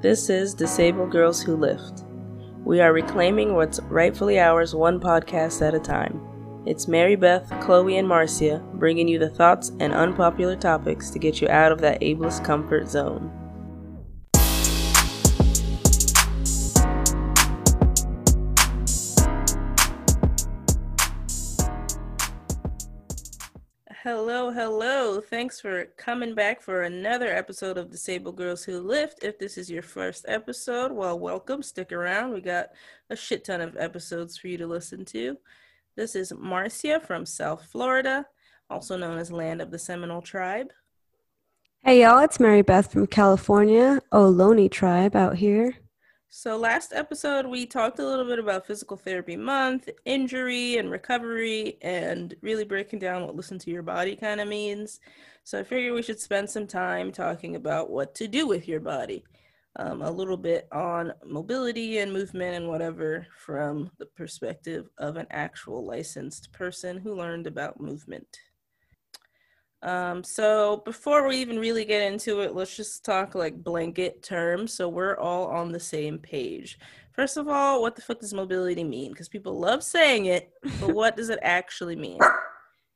This is Disabled Girls Who Lift. We are reclaiming what's rightfully ours one podcast at a time. It's Marybeth, Chloe, and Marcia bringing you the thoughts and unpopular topics to get you out of that ableist comfort zone. Hello, hello. Thanks for coming back for another episode of Disabled Girls Who Lift. If this is your first episode, well, welcome. Stick around. We got a shit ton of episodes for you to listen to. This is Marcia from South Florida, also known as Land of the Seminole Tribe. Hey, y'all. It's Marybeth from California, Ohlone Tribe out here. So, last episode, we talked a little bit about Physical Therapy Month, injury and recovery, and really breaking down what listen to your body kind of means. So, I figured we should spend some time talking about what to do with your body. Um, a little bit on mobility and movement and whatever from the perspective of an actual licensed person who learned about movement. Um, so before we even really get into it, let's just talk like blanket terms so we're all on the same page. First of all, what the fuck does mobility mean? Because people love saying it, but what does it actually mean?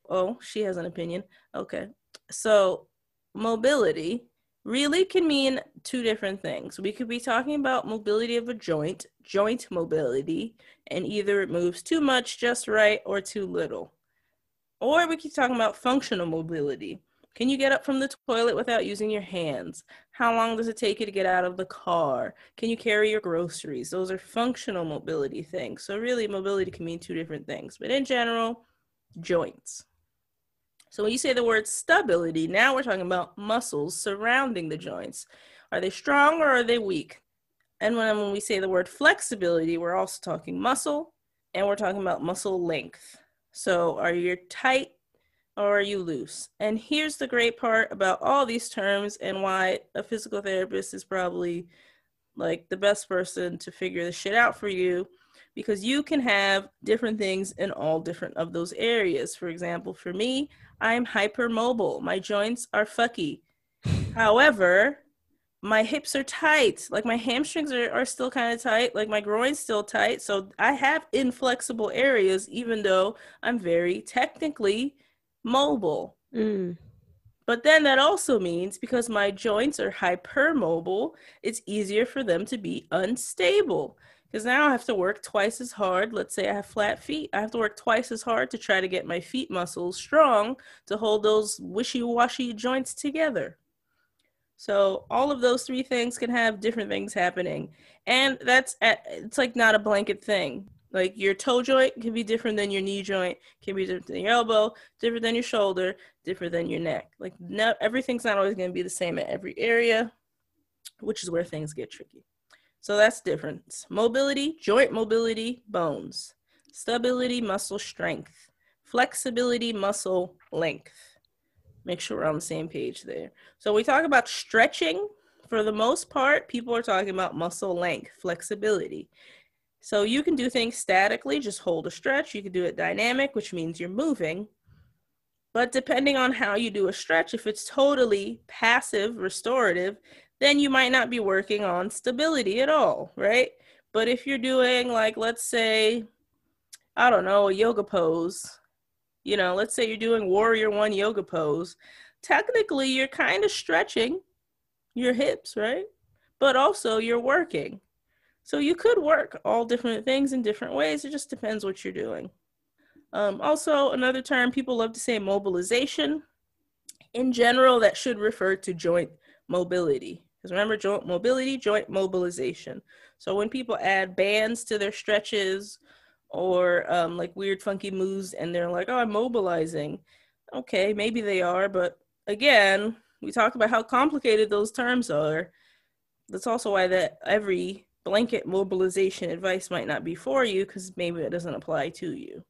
Oh, she has an opinion. Okay. So mobility really can mean two different things. We could be talking about mobility of a joint, joint mobility, and either it moves too much, just right, or too little. Or we keep talking about functional mobility. Can you get up from the toilet without using your hands? How long does it take you to get out of the car? Can you carry your groceries? Those are functional mobility things. So, really, mobility can mean two different things. But in general, joints. So, when you say the word stability, now we're talking about muscles surrounding the joints. Are they strong or are they weak? And when, when we say the word flexibility, we're also talking muscle and we're talking about muscle length. So, are you tight or are you loose? And here's the great part about all these terms and why a physical therapist is probably like the best person to figure this shit out for you because you can have different things in all different of those areas. For example, for me, I'm hypermobile. My joints are fucky. However, my hips are tight like my hamstrings are, are still kind of tight like my groin's still tight so i have inflexible areas even though i'm very technically mobile. Mm. but then that also means because my joints are hypermobile it's easier for them to be unstable. Because now i have to work twice as hard. Let's say i have flat feet. I have to work twice as hard to try to get my feet muscles strong to hold those wishy-washy joints together so all of those three things can have different things happening. And that's at, it's like not a blanket thing. Like your toe joint can be different than your knee joint, can be different than your elbow, different than your shoulder, different than your neck. Like no, everything's not always going to be the same at every area, which is where things get tricky. So that's different. Mobility, joint mobility, bones. Stability, muscle strength. Flexibility, muscle length make sure we're on the same page there. So we talk about stretching. For the most part, people are talking about muscle length, flexibility. So you can do things statically, just hold a stretch. You can do it dynamic, which means you're moving. But depending on how you do a stretch, if it's totally passive, restorative, then you might not be working on stability at all, right? But if you're doing, like, let's say, I don't know, a yoga pose, you know, let's say you're doing warrior one yoga pose, technically you're kind of stretching your hips, right? But also you're working. So you could work all different things in different ways. It just depends what you're doing. Um, also, another term people love to say mobilization. In general, that should refer to joint mobility. Because remember, joint mobility, joint mobilization. So when people add bands to their stretches or um, like weird funky moves and they're like oh i'm mobilizing. Okay maybe they are but again we talk about how complicated those terms are. That's also why that every blanket mobilization advice might not be for you because maybe it doesn't apply to you.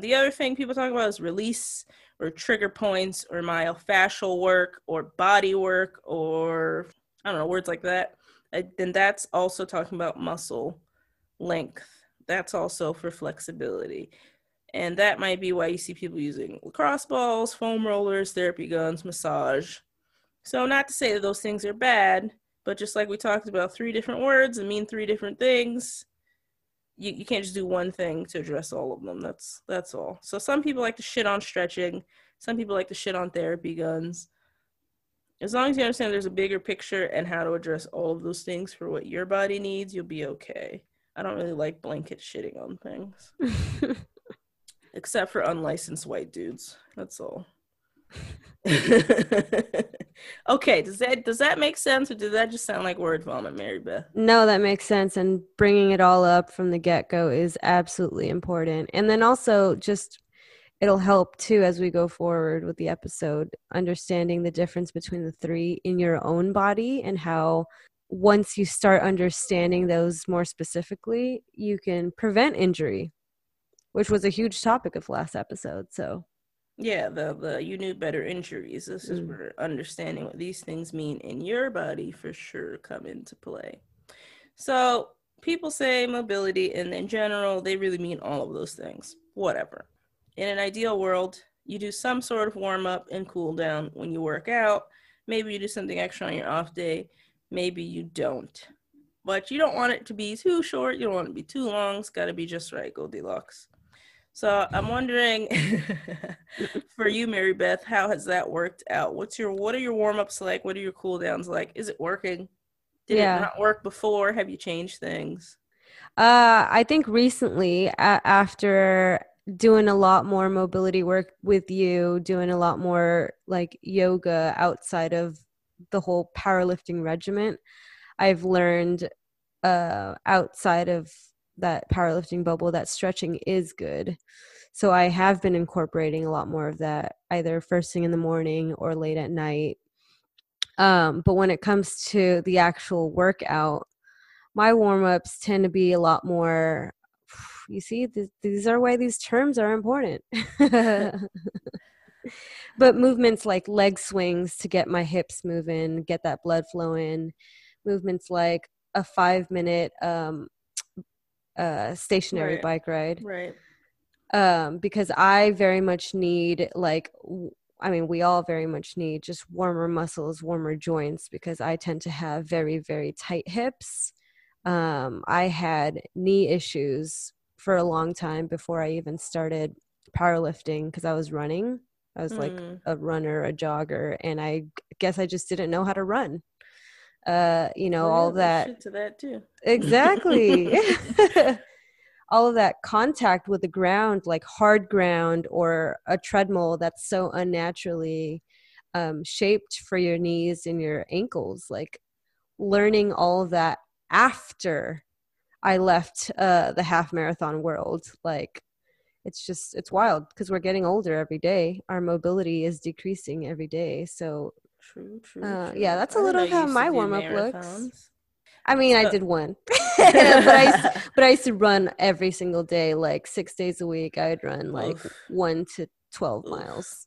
The other thing people talk about is release or trigger points or myofascial work or body work or i don't know words like that. Then that's also talking about muscle length that's also for flexibility. And that might be why you see people using lacrosse balls, foam rollers, therapy guns, massage. So, not to say that those things are bad, But just like we talked about, three different words and mean three different things. You, you can't just do one thing to address all of them. That's that's all. So some people like to shit on stretching. Some people like to shit on therapy guns. As long as you understand there's a bigger picture and how to address all of those things for what your body needs, you'll be okay. I don't really like blanket shitting on things. Except for unlicensed white dudes. That's all. okay, does that does that make sense or does that just sound like word vomit, Marybeth? No, that makes sense. And bringing it all up from the get go is absolutely important. And then also, just it'll help too as we go forward with the episode, understanding the difference between the three in your own body and how once you start understanding those more specifically, you can prevent injury, which was a huge topic of last episode. So yeah, the the you knew better injuries. This is Mm. where understanding what these things mean in your body for sure come into play. So people say mobility, and in general, they really mean all of those things. Whatever. In an ideal world, you do some sort of warm up and cool down when you work out. Maybe you do something extra on your off day. Maybe you don't. But you don't want it to be too short. You don't want it to be too long. It's got to be just right, Goldilocks. So I'm wondering for you, Marybeth, how has that worked out? What's your what are your warm ups like? What are your cool downs like? Is it working? Did Yeah. it not work before? Have you changed things? Uh, I think recently, a- after doing a lot more mobility work with you, doing a lot more like yoga outside of the whole powerlifting regiment, I've learned uh, outside of that powerlifting bubble that stretching is good. So I have been incorporating a lot more of that either first thing in the morning or late at night. Um, but when it comes to the actual workout, my warm ups tend to be a lot more. You see, th- these are why these terms are important. but movements like leg swings to get my hips moving, get that blood flowing, movements like a five minute um, uh, stationary Right. bike ride Right. um, because I very much need like w- I mean we all very much need just warmer muscles, warmer joints because I tend to have very very tight hips. Um, I had knee issues for a long time before I even started powerlifting because I was running. I was like Mm. a runner, a jogger, and I guess I just didn't know how to run. Uh, you know, Oh, all that to that too. exactly all of that contact with the ground like hard ground or a treadmill that's so unnaturally um, shaped for your knees and your ankles like learning all of that after i left uh, the half marathon world like it's just it's wild because we're getting older every day our mobility is decreasing every day so True, true. Uh, true. yeah, that's a little how my warm-up looks. i mean i did one but i used but I used to run every single day, like six days a week. I'd run like Oof. one to 12 Oof. miles.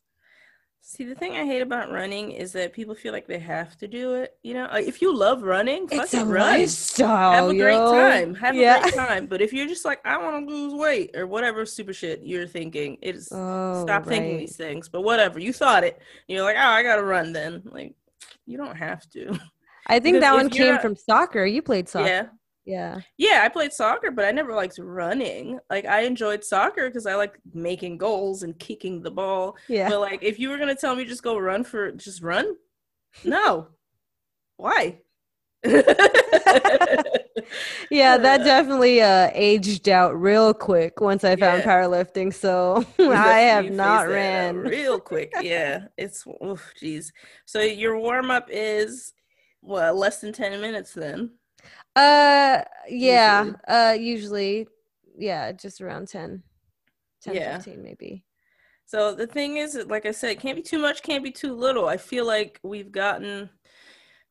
See, the thing I hate about running is that people feel like they have to do it. You know, like, if you love running, It's a run. lifestyle. Have a great time. Have Yeah. a great time. But if you're just like, I want to lose weight or whatever stupid shit you're thinking, it is Oh, stop thinking these things. But whatever, you thought it. You're like, oh, I gotta run then. Like, you don't have to. I think Because that one came not- from soccer. You played soccer. Yeah. Yeah. Yeah, I played soccer, but I never liked running. Like I enjoyed soccer because I like making goals and kicking the ball. Yeah. But like if you were gonna tell me just go run for just run, no. Why? Yeah, that definitely uh, aged out real quick once I found Yeah. powerlifting. So I have not ran. real quick. Yeah, it's jeez. So your warm up is what less than ten minutes then. Uh, yeah. Usually. Uh, usually, yeah, just around 10, 10 Yeah. 15 maybe. So the thing is, like I said, can't be too much, can't be too little. I feel like we've gotten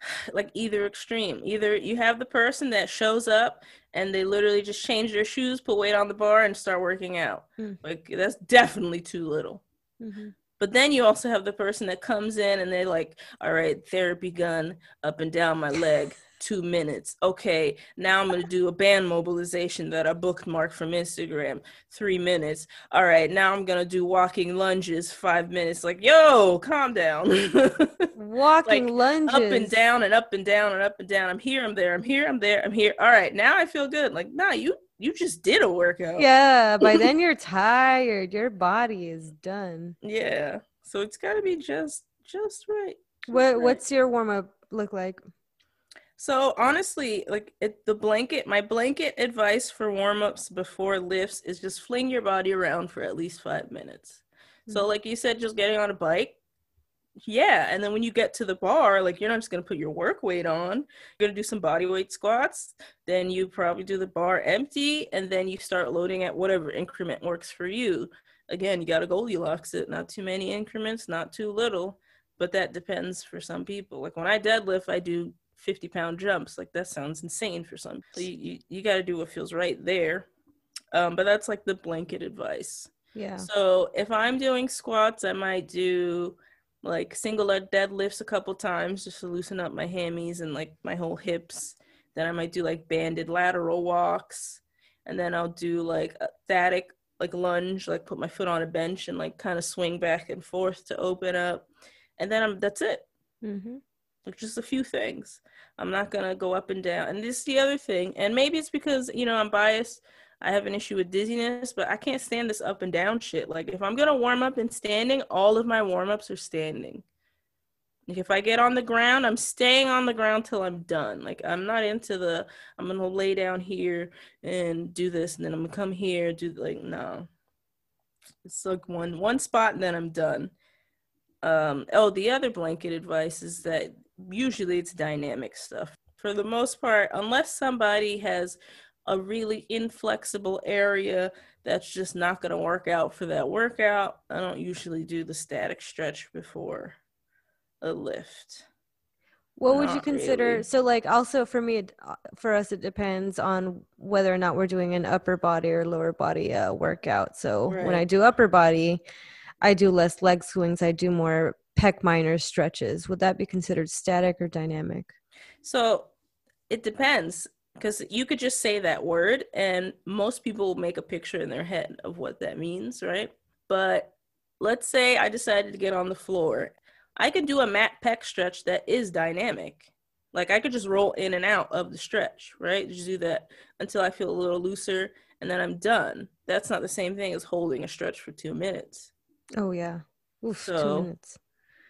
like either extreme. Either you have the person that shows up and they literally just change their shoes, put weight on the bar, and start working out. Mm. Like that's definitely too little. Mhm. But then you also have the person that comes in and they like, all right, therapy gun up and down my leg, two minutes. Okay, now I'm gonna do a band mobilization that I bookmarked from Instagram, three minutes. All right, now I'm gonna do walking lunges, five minutes. Like, yo, calm down. walking like, lunges, up and down and up and down and up and down. I'm here, I'm there, I'm here, I'm there, I'm here. All right, now I feel good. Like, nah, you you just did a workout. Yeah, by then you're tired. Your body is done. Yeah, so it's got to be just just right. Just what right. what's your warm up look like? So honestly, like it, the blanket, my blanket advice for warm ups before lifts is just fling your body around for at least five minutes. Mm-hmm. So, like you said, just getting on a bike, yeah. And then when you get to the bar, like you're not just gonna put your work weight on. You're gonna do some body weight squats. Then you probably do the bar empty, and then you start loading at whatever increment works for you. Again, you gotta Goldilocks it. Not too many increments, not too little. But that depends for some people. Like when I deadlift, I do 50 pound jumps. Like that sounds insane for some. So you, you, you got to do what feels right there. Um, but that's like the blanket advice. Yeah. So if I'm doing squats, I might do like single leg deadlifts a couple times just to loosen up my hammies and like my whole hips. Then I might do like banded lateral walks. And then I'll do like a static like lunge, like put my foot on a bench and like kind of swing back and forth to open up. And then I'm that's it. Mm-hmm just a few things. I'm not gonna go up and down. And this is the other thing, and maybe it's because you know I'm biased. I have an issue with dizziness, but I can't stand this up and down shit. Like if I'm gonna warm up and standing, all of my warm ups are standing. Like if I get on the ground, I'm staying on the ground till I'm done. Like I'm not into the I'm gonna lay down here and do this, and then I'm gonna come here do like no. It's like one one spot and then I'm done. Um, oh, the other blanket advice is that usually it's dynamic stuff. For the most part, unless somebody has a really inflexible area that's just not going to work out for that workout, I don't usually do the static stretch before a lift. What would you consider? Really. So, like, also for me, uh, for us, it depends on whether or not we're doing an upper body or lower body uh, workout. So, right. when I do upper body, I do less leg swings. I do more pec minor stretches would that be considered static or dynamic? So it depends because you could just say that word and most people make a picture in their head of what that means right? But let's say i decided to get on the floor. I could do a mat pec stretch that is dynamic. Like i could just roll in and out of the stretch right? Just do that until i feel a little looser and then i'm done. That's not the same thing as holding a stretch for two minutes. Oh yeah. Oof, so, two minutes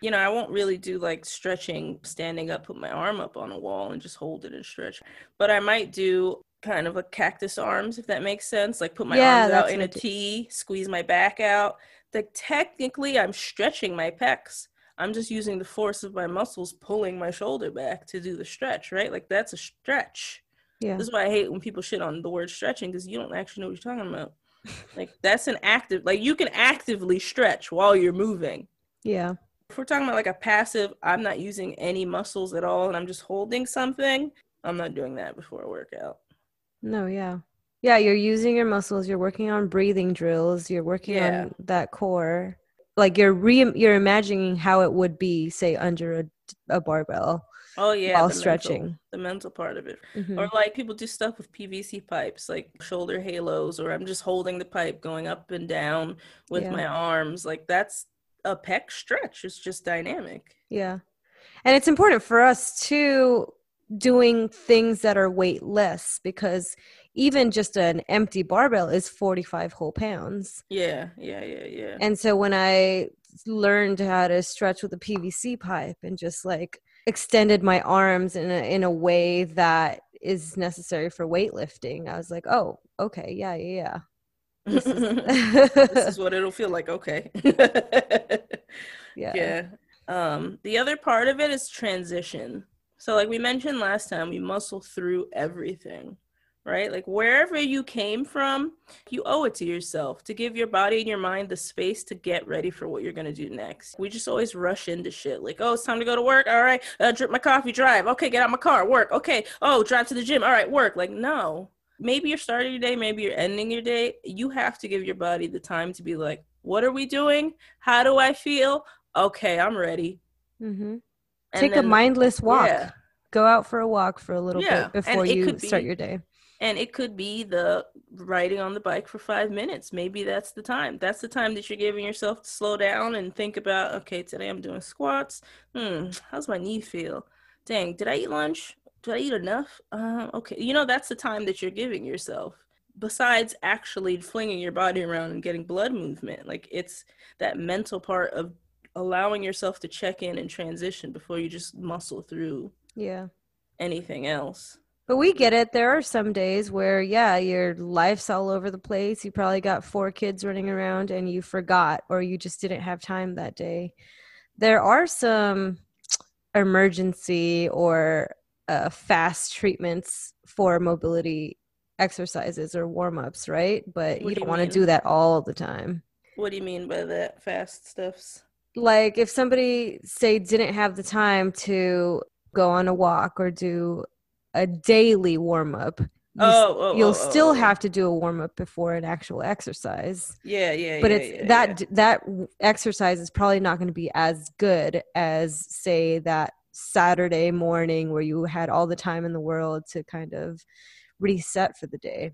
you know, I won't really do like stretching, standing up, put my arm up on a wall and just hold it and stretch. But I might do kind of a cactus arms, if that makes sense. Like put my yeah, arms out in a T, squeeze my back out. Like technically, I'm stretching my pecs. I'm just using the force of my muscles pulling my shoulder back to do the stretch, right? Like that's a stretch. Yeah. This is why I hate when people shit on the word stretching because you don't actually know what you're talking about. like that's an active, like you can actively stretch while you're moving. Yeah if we're talking about like a passive, I'm not using any muscles at all and I'm just holding something, I'm not doing that before a workout. No, yeah. Yeah, you're using your muscles, you're working on breathing drills, you're working yeah. on that core. Like you're re you're imagining how it would be say under a, a barbell. Oh yeah, while the stretching. Mental, the mental part of it. Mm-hmm. Or like people do stuff with PVC pipes, like shoulder halos, or I'm just holding the pipe going up and down with yeah. my arms. Like that's a pec stretch. It's just dynamic. Yeah. And it's important for us to doing things that are weightless because even just an empty barbell is 45 whole pounds. Yeah, yeah, yeah, yeah. And so when I learned how to stretch with a PVC pipe and just like extended my arms in a in a way that is necessary for weightlifting, I was like, "Oh, okay. Yeah, yeah, yeah." This is, this is what it'll feel like. Okay. yeah. Yeah. Um, the other part of it is transition. So, like we mentioned last time, we muscle through everything, right? Like wherever you came from, you owe it to yourself to give your body and your mind the space to get ready for what you're gonna do next. We just always rush into shit. Like, oh, it's time to go to work. All right, uh, drip my coffee, drive. Okay, get out my car, work. Okay, oh, drive to the gym. All right, work. Like, no, maybe you're starting your day, maybe you're ending your day. You have to give your body the time to be like, what are we doing? How do I feel? Okay, I'm ready. Mm-hmm. Take then, a mindless walk. Yeah. go out for a walk for a little Yeah, bit before you could start your day. And it could be the riding on the bike for five minutes. Maybe that's the time. That's the time that you're giving yourself to slow down and think about, okay, today I'm doing squats. Hmm, how's my knee feel? Dang, did I eat lunch? Did I eat enough? Uh, okay. You know, that's the time that you're giving yourself. Besides actually flinging your body around and getting blood movement, like it's that mental part of allowing yourself to check in and transition before you just muscle through Yeah. anything else. But we get it. There are some days where, yeah, your life's all over the place. You probably got four kids running around and you forgot or you just didn't have time that day. There are some emergency or uh, fast treatments for mobility exercises or warm ups, right? But What you do don't you want to do that all the time. What do you mean by that fast stuffs? like if somebody say didn't have the time to go on a walk or do a daily warm up Oh, oh, you'll oh, still oh, oh. have to do a warm up before an actual exercise Yeah, yeah, but yeah, it's yeah, that yeah. that exercise is probably not going to be as good as say that saturday morning where you had all the time in the world to kind of reset for the day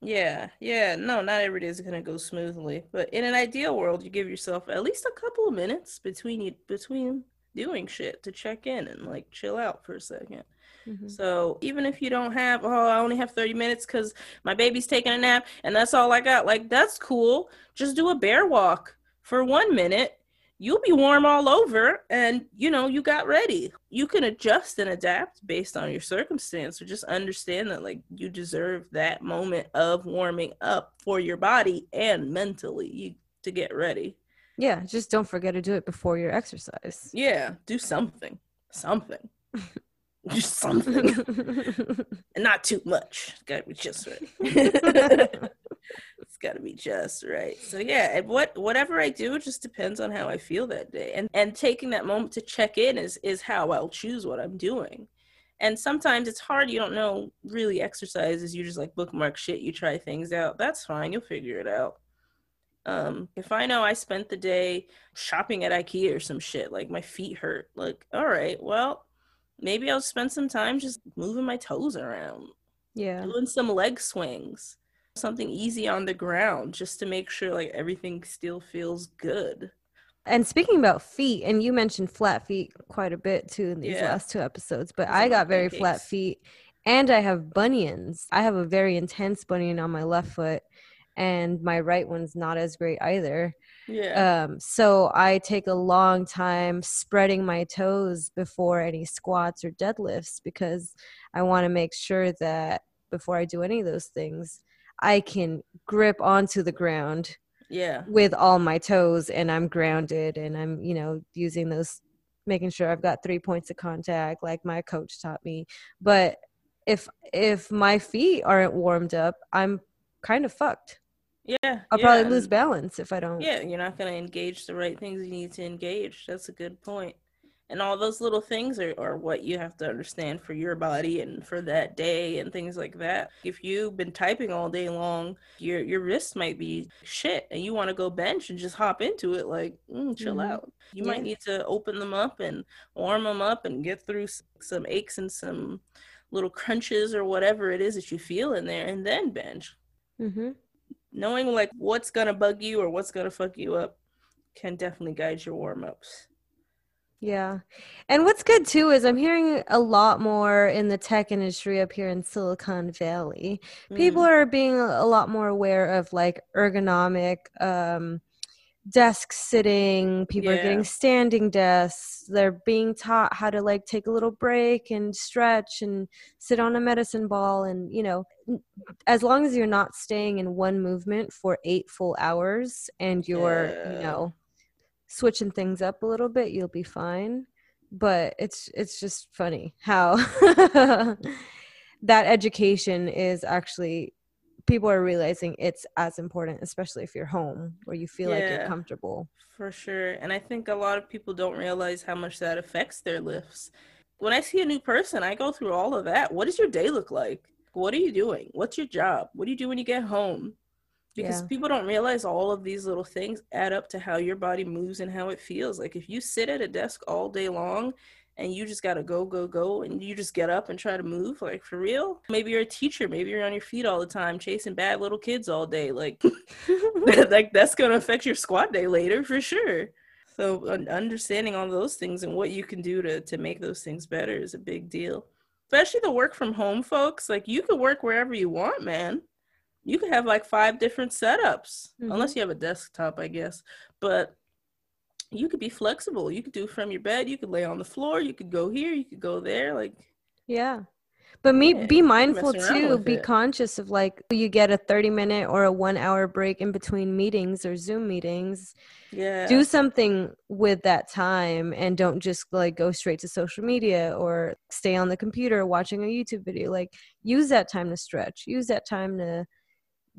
Yeah, yeah. No, not every day is gonna go smoothly, but in an ideal world, you give yourself at least a couple of minutes between you between doing shit to check in and like chill out for a second. Mhm. So even if you don't have, oh, I only have 30 minutes because my baby's taking a nap and that's all I got, like that's cool. Just do a bear walk for one minute. You'll be warm all over and you know, you got ready. You can adjust and adapt based on your circumstance. So just understand that like you deserve that moment of warming up for your body and mentally you, to get ready. yeah just don't forget to do it before your exercise Yeah, do something. Something. just something. and not too much. Gotta be just right. it's gotta be just right. So yeah, and what whatever I do it just depends on how I feel that day. And and taking that moment to check in is is how I'll choose what I'm doing. And sometimes it's hard, you don't know really exercises, you just like bookmark shit, you try things out. That's fine, you'll figure it out. Um, if I know I spent the day shopping at IKEA or some shit, like my feet hurt, like, all right, well, maybe I'll spend some time just moving my toes around, yeah doing some leg swings, something easy on the ground just to make sure like everything still feels good. And speaking about feet, and you mentioned flat feet quite a bit too in these Yeah. last two episodes, but I got very flat feet and I have bunions. I have a very intense bunion on my left foot, and my right one's not as great either. Yeah. Um, so I take a long time spreading my toes before any squats or deadlifts because I want to make sure that before I do any of those things, I can grip onto the ground yeah. with all my toes and I'm grounded and I'm, you know, using those making sure I've got three points of contact like my coach taught me. But if if my feet aren't warmed up, I'm kind of fucked. Yeah. I'll yeah, probably lose balance if I don't. Yeah, you're not going to engage the right things you need to engage. That's a good point. And all those little things are, are what you have to understand for your body and for that day and things like that. If you've been typing all day long, your your wrist might be shit and you want to go bench and just hop into it like, mm, chill Mhm. out. You might need to open them up and warm them up and get through some aches and some little crunches or whatever it is that you feel in there and then bench hmm knowing like what's gonna bug you or what's gonna fuck you up can definitely guide your warm ups. Yeah. And what's good too is I'm hearing a lot more in the tech industry up here in Silicon Valley. People are being a lot more aware of like ergonomic um desk sitting, people are getting standing desks. They're being taught how to like take a little break and stretch and sit on a medicine ball and you know as long as you're not staying in one movement for 8 full hours and you're, you know, switching things up a little bit, you'll be fine. But it's it's just funny how that education is actually people are realizing it's as important, especially if you're home where you feel like you're comfortable. For sure. And I think a lot of people don't realize how much that affects their lifts. When I see a new person, I go through all of that. What does your day look like? What are you doing? What's your job? What do you do when you get home? Because Yeah. people don't realize all of these little things add up to how your body moves and how it feels. Like if you sit at a desk all day long and you just gotta go, go, go, and you just get up and try to move, like for real. Maybe you're a teacher, maybe you're on your feet all the time, chasing bad little kids all day. Like, like that's gonna affect your squat day later for sure. So understanding all those things and what you can do to to make those things better is a big deal. Especially the work from home folks. Like you can work wherever you want, man. You could have like five different setups, mm-hmm. unless you have a desktop, I guess. But you could be flexible. You could do from your bed. You could lay on the floor. You could go here. You could go there. Like, yeah. But me, yeah, be mindful too. Be it. conscious of like you get a thirty minute or a one hour break in between meetings or Zoom meetings. Yeah. Do something with that time and don't just like go straight to social media or stay on the computer watching a YouTube video. Like use that time to stretch. Use that time to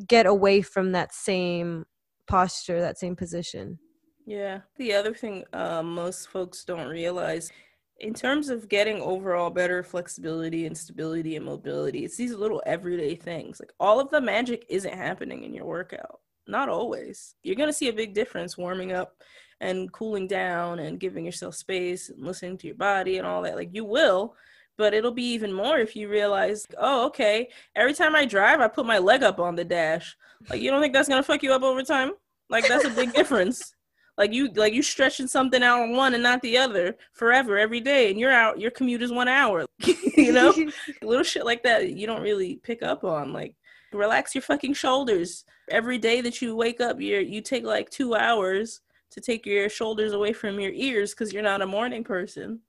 get away from that same posture, that same position. Yeah. The other thing uh, most folks don't realize in terms of getting overall better flexibility and stability and mobility, it's these little everyday things. Like all of the magic isn't happening in your workout. Not always. You're going to see a big difference warming up and cooling down and giving yourself space and listening to your body and all that. Like you will, but it'll be even more if you realize, oh, okay, every time I drive, I put my leg up on the dash. Like you don't think that's going to fuck you up over time? Like that's a big difference. Like you like you stretching something out on one and not the other forever every day, and you're out. Your commute is one hour. you know, little shit like that you don't really pick up on. Like relax your fucking shoulders every day that you wake up. You you take like two hours to take your shoulders away from your ears because you're not a morning person.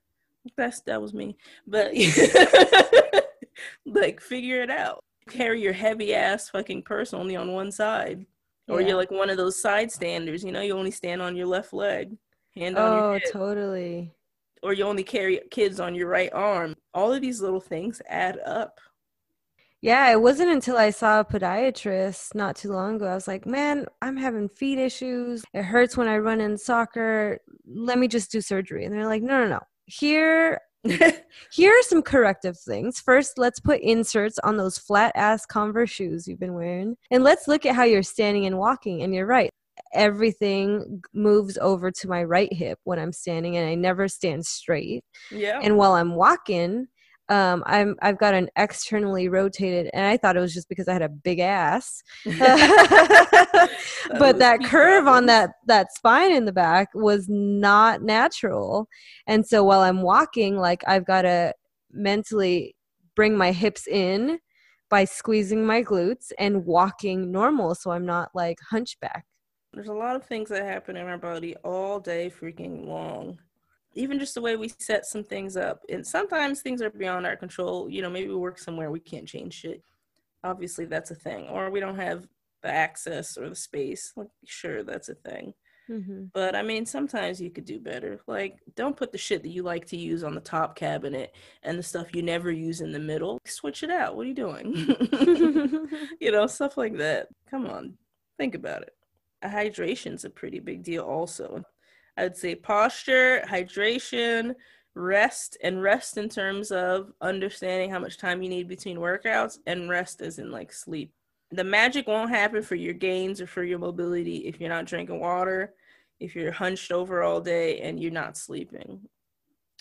That's that was me, but like figure it out. Carry your heavy ass fucking purse only on one side. Or yeah. you're like one of those side standers you know you only stand on your left leg hand oh totally. Or you only carry kids on your right arm. All of these little things add up. Yeah it wasn't until i saw a podiatrist not too long ago i was like man i'm having feet issues. It hurts when i run in soccer. Let me just do surgery. And they're like no no no here here are some corrective things. First, let's put inserts on those flat ass Converse shoes you've been wearing. And let's look at how you're standing and walking. And you're right. Everything moves over to my right hip when I'm standing, and I never stand straight. Yeah. And while I'm walking, um, I'm I've got an externally rotated, and I thought it was just because I had a big ass. but that curve on that that spine in the back was not natural, and so while I'm walking, like I've got to mentally bring my hips in by squeezing my glutes and walking normal, so I'm not like hunchback. There's a lot of things that happen in our body all day freaking long even just the way we set some things up and sometimes things are beyond our control you know maybe we work somewhere we can't change shit obviously that's a thing or we don't have the access or the space like sure that's a thing. Mm-hmm. but i mean sometimes you could do better. Like don't put the shit that you like to use on the top cabinet and the stuff you never use in the middle. Switch it out. What are you doing? You know stuff like that. Come on. Think about it. Hydration's a pretty big deal also I would say posture, hydration, rest, and rest in terms of understanding how much time you need between workouts, and rest as in like sleep. The magic won't happen for your gains or for your mobility if you're not drinking water, if you're hunched over all day and you're not sleeping.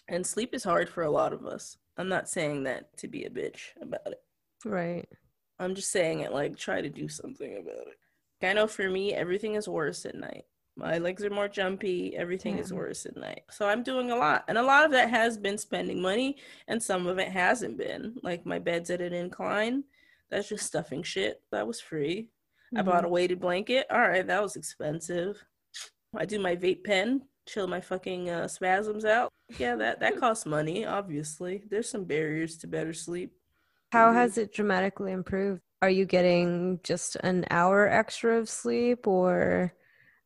And sleep is hard for a lot of us. I'm not saying that to be a bitch about it. Right. I'm just saying it like try to do something about it. I know for me, everything is worse at night. My legs are more jumpy. Everything yeah. is worse at night. So I'm doing a lot. And a lot of that has been spending money, and some of it hasn't been. Like my bed's at an incline. That's just stuffing shit. That was free. Mm-hmm. I bought a weighted blanket. All right, that was expensive. I do my vape pen, chill my fucking uh, spasms out. Yeah, that that costs money. Obviously, there's some barriers to better sleep. How has it dramatically improved? Are you getting just an hour extra of sleep, or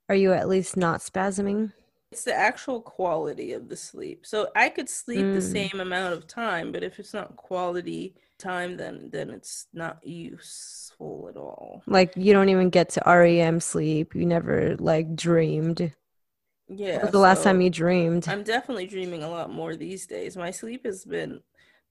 are you at least not spasming? It's the actual quality of the sleep. So I could sleep mm. the same amount of time, but if it's not quality time, then then it's not useful at all. Like you don't even get to REM sleep. You never like dreamed. Yeah. the so last time you dreamed? I'm definitely dreaming a lot more these days. My sleep has been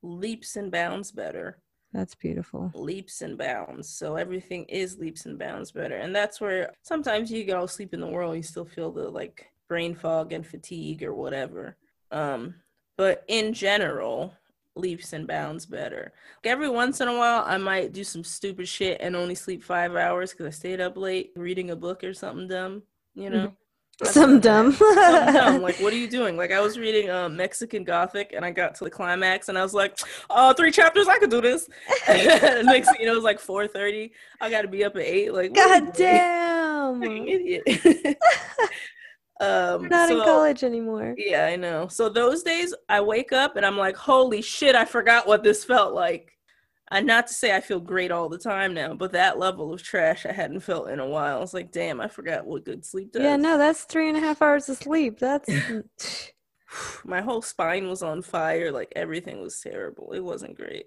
leaps and bounds better. That's beautiful. Leaps and bounds. So everything is leaps and bounds better. And that's where sometimes you get all sleep in the world, you still feel the like brain fog and fatigue or whatever. Um, But in general, leaps and bounds better. Like every once in a while, I might do some stupid shit and only sleep five hours because I stayed up late reading a book or something dumb, you know? Mm-hmm. Some dumb. Some dumb. Like, what are you doing? Like, I was reading um, Mexican Gothic and I got to the climax and I was like, three chapters, I could do this. and next thing you know, it was like 4.30. I got to be up at 8. Like, God damn. idiot. Um, We're not so, in college anymore. Yeah, I know. So those days I wake up and I'm like, holy shit, I forgot what this felt like. And not to say I feel great all the time now, but that level of trash I hadn't felt in a while. It's like, damn, I forgot what good sleep does. Yeah, no, that's three and a half hours of sleep. That's My whole spine was on fire. Like everything was terrible. It wasn't great.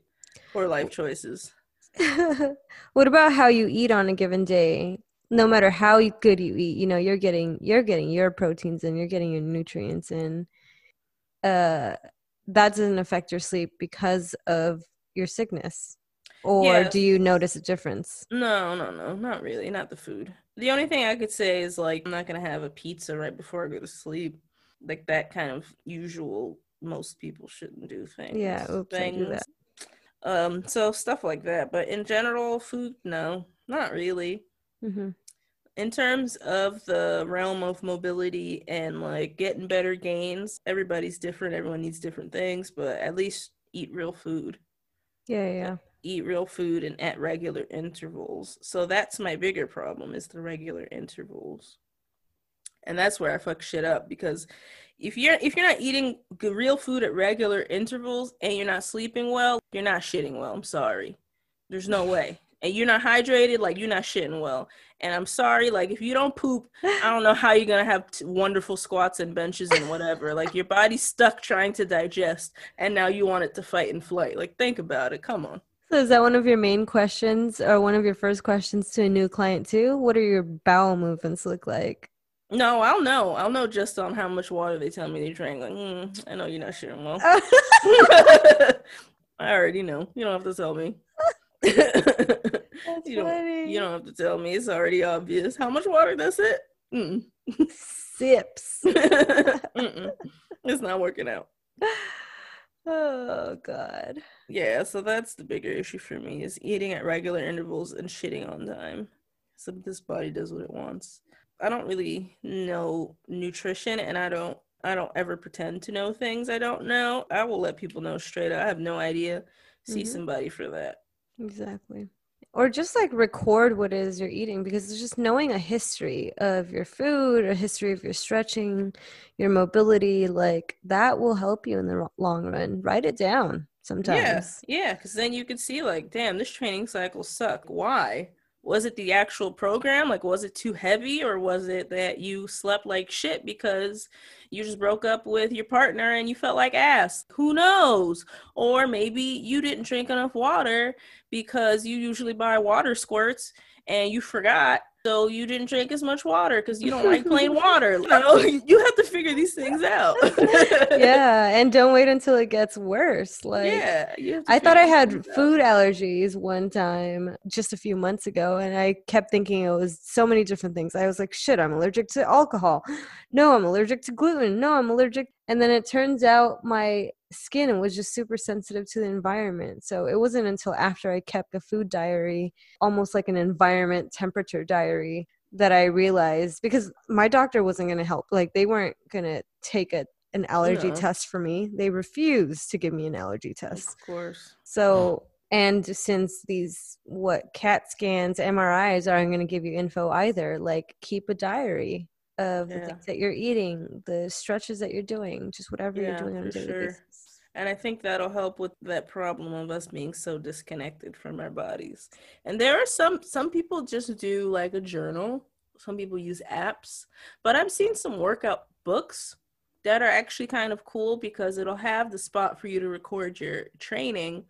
Poor life choices. what about how you eat on a given day? no matter how good you eat you know you're getting you're getting your proteins and you're getting your nutrients in uh that doesn't affect your sleep because of your sickness or do you notice a difference no no no not really not the food the only thing i could say is like i'm not gonna have a pizza right before i go to sleep like that kind of usual most people shouldn't do things yeah oops, things. I do that. um so stuff like that but in general food no not really Mm-hmm. In terms of the realm of mobility and like getting better gains, everybody's different. Everyone needs different things, but at least eat real food. Yeah, yeah. Eat real food and at regular intervals. So that's my bigger problem is the regular intervals. And that's where I fuck shit up because if you're if you're not eating real food at regular intervals and you're not sleeping well, you're not shitting well. I'm sorry. There's no way and you're not hydrated, like you're not shitting well. And I'm sorry, like if you don't poop, I don't know how you're gonna have t- wonderful squats and benches and whatever. like your body's stuck trying to digest, and now you want it to fight and flight. Like think about it. Come on. So is that one of your main questions, or one of your first questions to a new client too? What are your bowel movements look like? No, I'll know. I'll know just on how much water they tell me they drink. Like, mm, I know you're not shitting well. I already know. You don't have to tell me. you don't you don't have to tell me. It's already obvious. How much water? That's it. Mm. Sips. it's not working out. Oh God. Yeah, so that's the bigger issue for me is eating at regular intervals and shitting on time. So this body does what it wants. I don't really know nutrition and I don't I don't ever pretend to know things I don't know. I will let people know straight up. I have no idea. See mm-hmm. somebody for that. Exactly. Or just like record what it is you're eating because it's just knowing a history of your food, a history of your stretching, your mobility, like that will help you in the long run. Write it down sometimes. Yeah, yeah, because then you can see like, damn, this training cycle sucked. Why? Was it the actual program? Like was it too heavy or was it that you slept like shit because you just broke up with your partner and you felt like ass? Who knows? Or maybe you didn't drink enough water because you usually buy water squirts and you forgot so you didn't drink as much water because you don't like plain water. You know, you have to figure these things out. yeah, and don't wait until it gets worse. Like, yeah, I thought I had food out. allergies one time just a few months ago, and I kept thinking it was so many different things. I was like, shit, I'm allergic to alcohol. No, I'm allergic to gluten. No, I'm allergic. And then it turns out my skin was just super sensitive to the environment. So it wasn't until after I kept a food diary, almost like an environment temperature diary, that I realized because my doctor wasn't going to help. Like they weren't going to take a an allergy no. test for me. They refused to give me an allergy test. Of course. So and since these what CAT scans, MRIs aren't going to give you info either, like keep a diary of yeah. the things that you're eating, the stretches that you're doing, just whatever yeah, you're doing on a daily sure. basis. And I think that'll help with that problem of us being so disconnected from our bodies. And there are some some people just do like a journal. Some people use apps, but I've seen some workout books that are actually kind of cool because it'll have the spot for you to record your training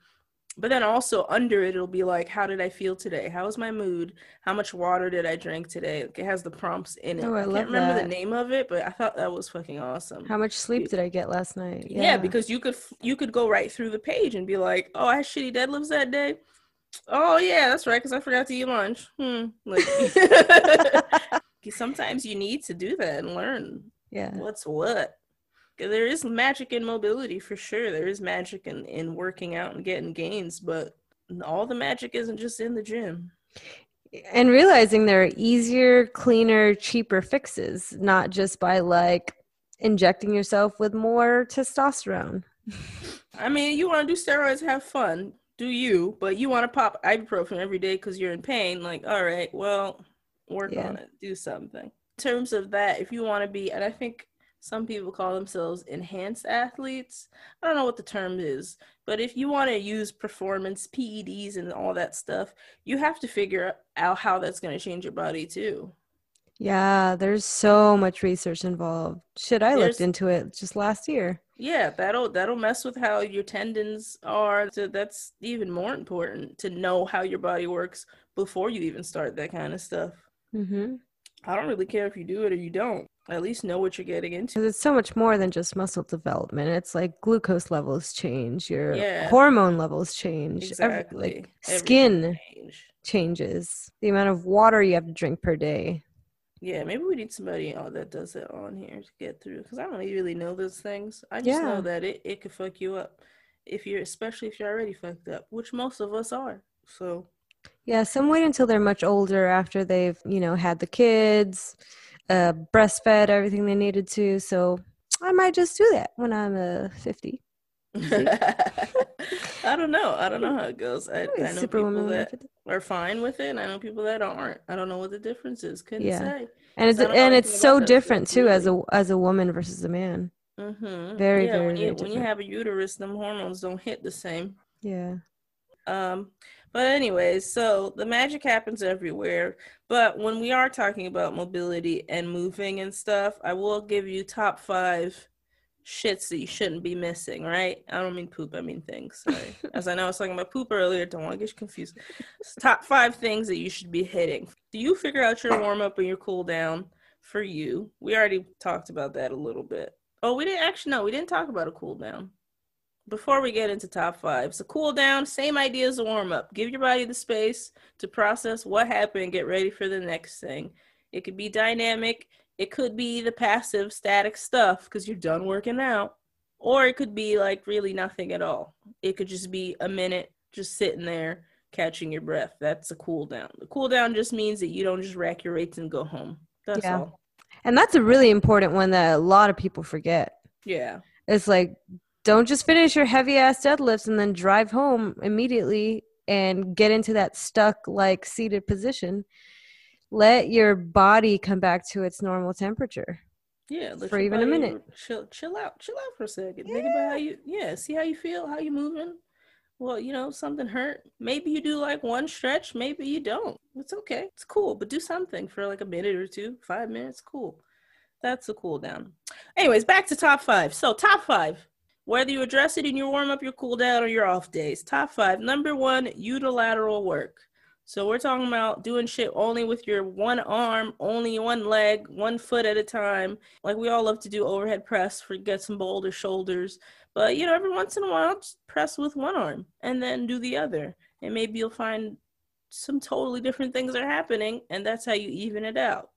but then also under it it'll be like how did i feel today? How was my mood? How much water did i drink today? Like it has the prompts in it. Oh, I, I can't remember that. the name of it but i thought that was fucking awesome. How much sleep did i get last night? Yeah. yeah. because you could you could go right through the page and be like oh i had shitty deadlifts that day. Oh yeah that's right because i forgot to eat lunch. Hmm like sometimes you need to do that and learn yeah. what's what there is magic in mobility for sure. There is magic in, in working out and getting gains, but all the magic isn't just in the gym. And realizing there are easier, cleaner, cheaper fixes, not just by like injecting yourself with more testosterone. I mean, you want to do steroids, have fun, do you? But you want to pop ibuprofen every day because you're in pain. Like, all right, well, work yeah. on it, do something. In terms of that, if you want to be, and I think some people call themselves enhanced athletes. I don't know what the term is, but if you want to use performance PEDs and all that stuff, you have to figure out how that's going to change your body too. Yeah, there's so much research involved. Shit, I there's, looked into it just last year. Yeah, that'll that'll mess with how your tendons are. So that's even more important to know how your body works before you even start that kind of stuff. Mm-hmm. I don't really care if you do it or you don't. At least know what you're getting into. It's so much more than just muscle development. It's like glucose levels change, your yeah. hormone levels change, exactly. Every, like skin change. changes, the amount of water you have to drink per day. Yeah, maybe we need somebody uh, that does it on here to get through because I don't really know those things. I just yeah. know that it, it could fuck you up if you're, especially if you're already fucked up, which most of us are. So, yeah, some wait until they're much older after they've, you know, had the kids, uh, breastfed everything they needed to. So I might just do that when I'm uh, 50. I don't know. I don't know how it goes. I, I know people that are fine with it, and I know people that aren't. I don't know what the difference is. Couldn't yeah. say. And it's and it's so different too as a as a woman versus a man. Mm-hmm. Very yeah, very. When you, very when you have a uterus, them hormones don't hit the same. Yeah. Um, but anyways, so the magic happens everywhere. But when we are talking about mobility and moving and stuff, I will give you top five shits that you shouldn't be missing, right? I don't mean poop, I mean things. Sorry. As I know I was talking about poop earlier, don't want to get you confused. top five things that you should be hitting. Do you figure out your warm up and your cool down for you? We already talked about that a little bit. Oh, we didn't actually no, we didn't talk about a cool down. Before we get into top five, so cool down, same idea as a warm up. Give your body the space to process what happened get ready for the next thing. It could be dynamic, it could be the passive static stuff because you're done working out, or it could be like really nothing at all. It could just be a minute just sitting there catching your breath. That's a cool down. The cool down just means that you don't just rack your rates and go home. That's yeah. all. And that's a really important one that a lot of people forget. Yeah. It's like don't just finish your heavy ass deadlifts and then drive home immediately and get into that stuck like seated position let your body come back to its normal temperature. Yeah, for even a minute. Chill, chill out, chill out for a second. Yeah. Think about how you, yeah, see how you feel, how you moving. Well, you know, something hurt. Maybe you do like one stretch, maybe you don't. It's okay. It's cool, but do something for like a minute or two, five minutes. Cool. That's a cool down. Anyways, back to top five. So, top five. Whether you address it in your warm up, your cool down, or your off days. Top five. Number one, unilateral work. So we're talking about doing shit only with your one arm, only one leg, one foot at a time. Like we all love to do overhead press for get some boulder shoulders. But you know, every once in a while, just press with one arm and then do the other. And maybe you'll find some totally different things are happening, and that's how you even it out.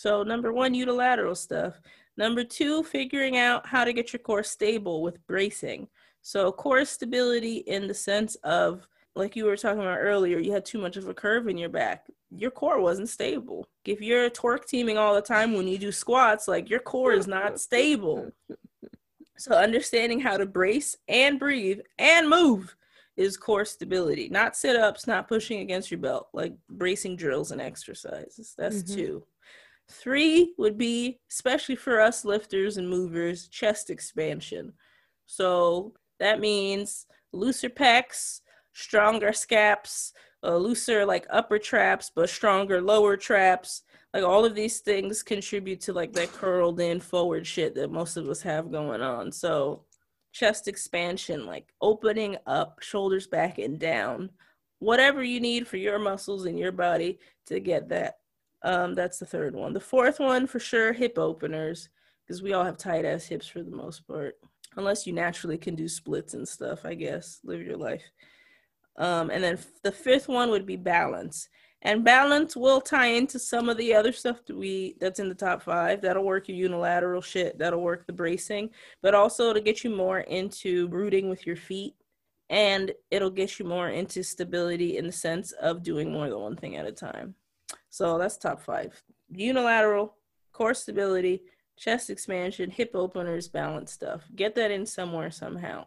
So number one, unilateral stuff. Number two, figuring out how to get your core stable with bracing. So core stability in the sense of like you were talking about earlier, you had too much of a curve in your back. Your core wasn't stable. If you're torque teaming all the time when you do squats, like your core is not stable. So understanding how to brace and breathe and move is core stability, not sit ups, not pushing against your belt, like bracing drills and exercises. That's mm-hmm. two. Three would be, especially for us lifters and movers, chest expansion. So that means looser pecs, stronger scaps, uh, looser like upper traps, but stronger lower traps. Like all of these things contribute to like that curled in forward shit that most of us have going on. So chest expansion, like opening up, shoulders back and down, whatever you need for your muscles and your body to get that. Um, that's the third one. The fourth one for sure, hip openers, because we all have tight ass hips for the most part. Unless you naturally can do splits and stuff, I guess. Live your life. Um, and then the fifth one would be balance. And balance will tie into some of the other stuff that we that's in the top five. That'll work your unilateral shit. That'll work the bracing, but also to get you more into rooting with your feet, and it'll get you more into stability in the sense of doing more than one thing at a time. So that's top five: unilateral, core stability, chest expansion, hip openers, balance stuff. Get that in somewhere somehow.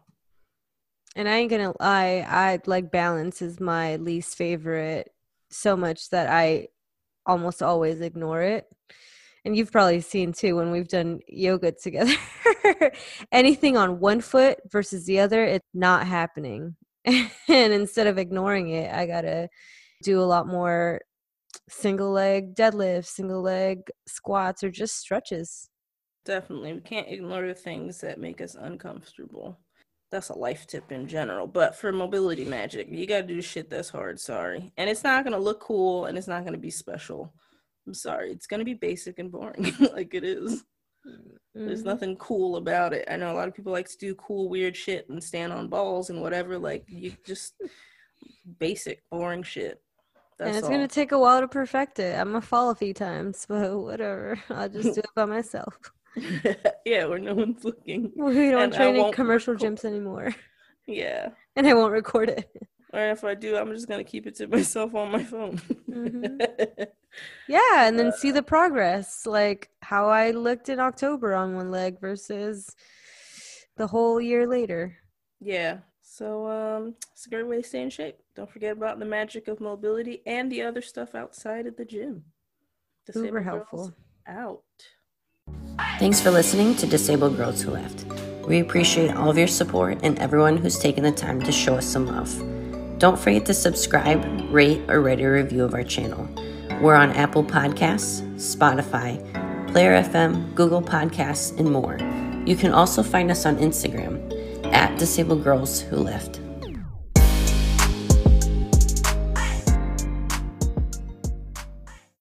And I ain't gonna lie, I like balance is my least favorite so much that I almost always ignore it. And you've probably seen too when we've done yoga together. Anything on one foot versus the other, it's not happening. and instead of ignoring it, I gotta do a lot more single leg deadlifts, single leg squats, or just stretches. Definitely. We can't ignore the things that make us uncomfortable that's a life tip in general. But for mobility magic, you gotta do shit that's hard. Sorry, and it's not gonna look cool, and it's not gonna be special. I'm sorry, it's gonna be basic and boring, like it is. Mm-hmm. There's nothing cool about it. I know a lot of people like to do cool, weird shit and stand on balls and whatever. Like you just basic, boring shit. That's and it's all. gonna take a while to perfect it. I'm gonna fall a few times, but whatever. I'll just do it by myself. yeah, where no one's looking. We don't and train in commercial record. gyms anymore. Yeah. And I won't record it. Or if I do, I'm just gonna keep it to myself on my phone. mm-hmm. Yeah, and then uh, see the progress, like how I looked in October on one leg versus the whole year later. Yeah. So um it's a great way to stay in shape. Don't forget about the magic of mobility and the other stuff outside of the gym. Super helpful. Out. Thanks for listening to Disabled Girls Who Lift. We appreciate all of your support and everyone who's taken the time to show us some love. Don't forget to subscribe, rate, or write a review of our channel. We're on Apple Podcasts, Spotify, Player FM, Google Podcasts, and more. You can also find us on Instagram at Disabled Girls Who Lift.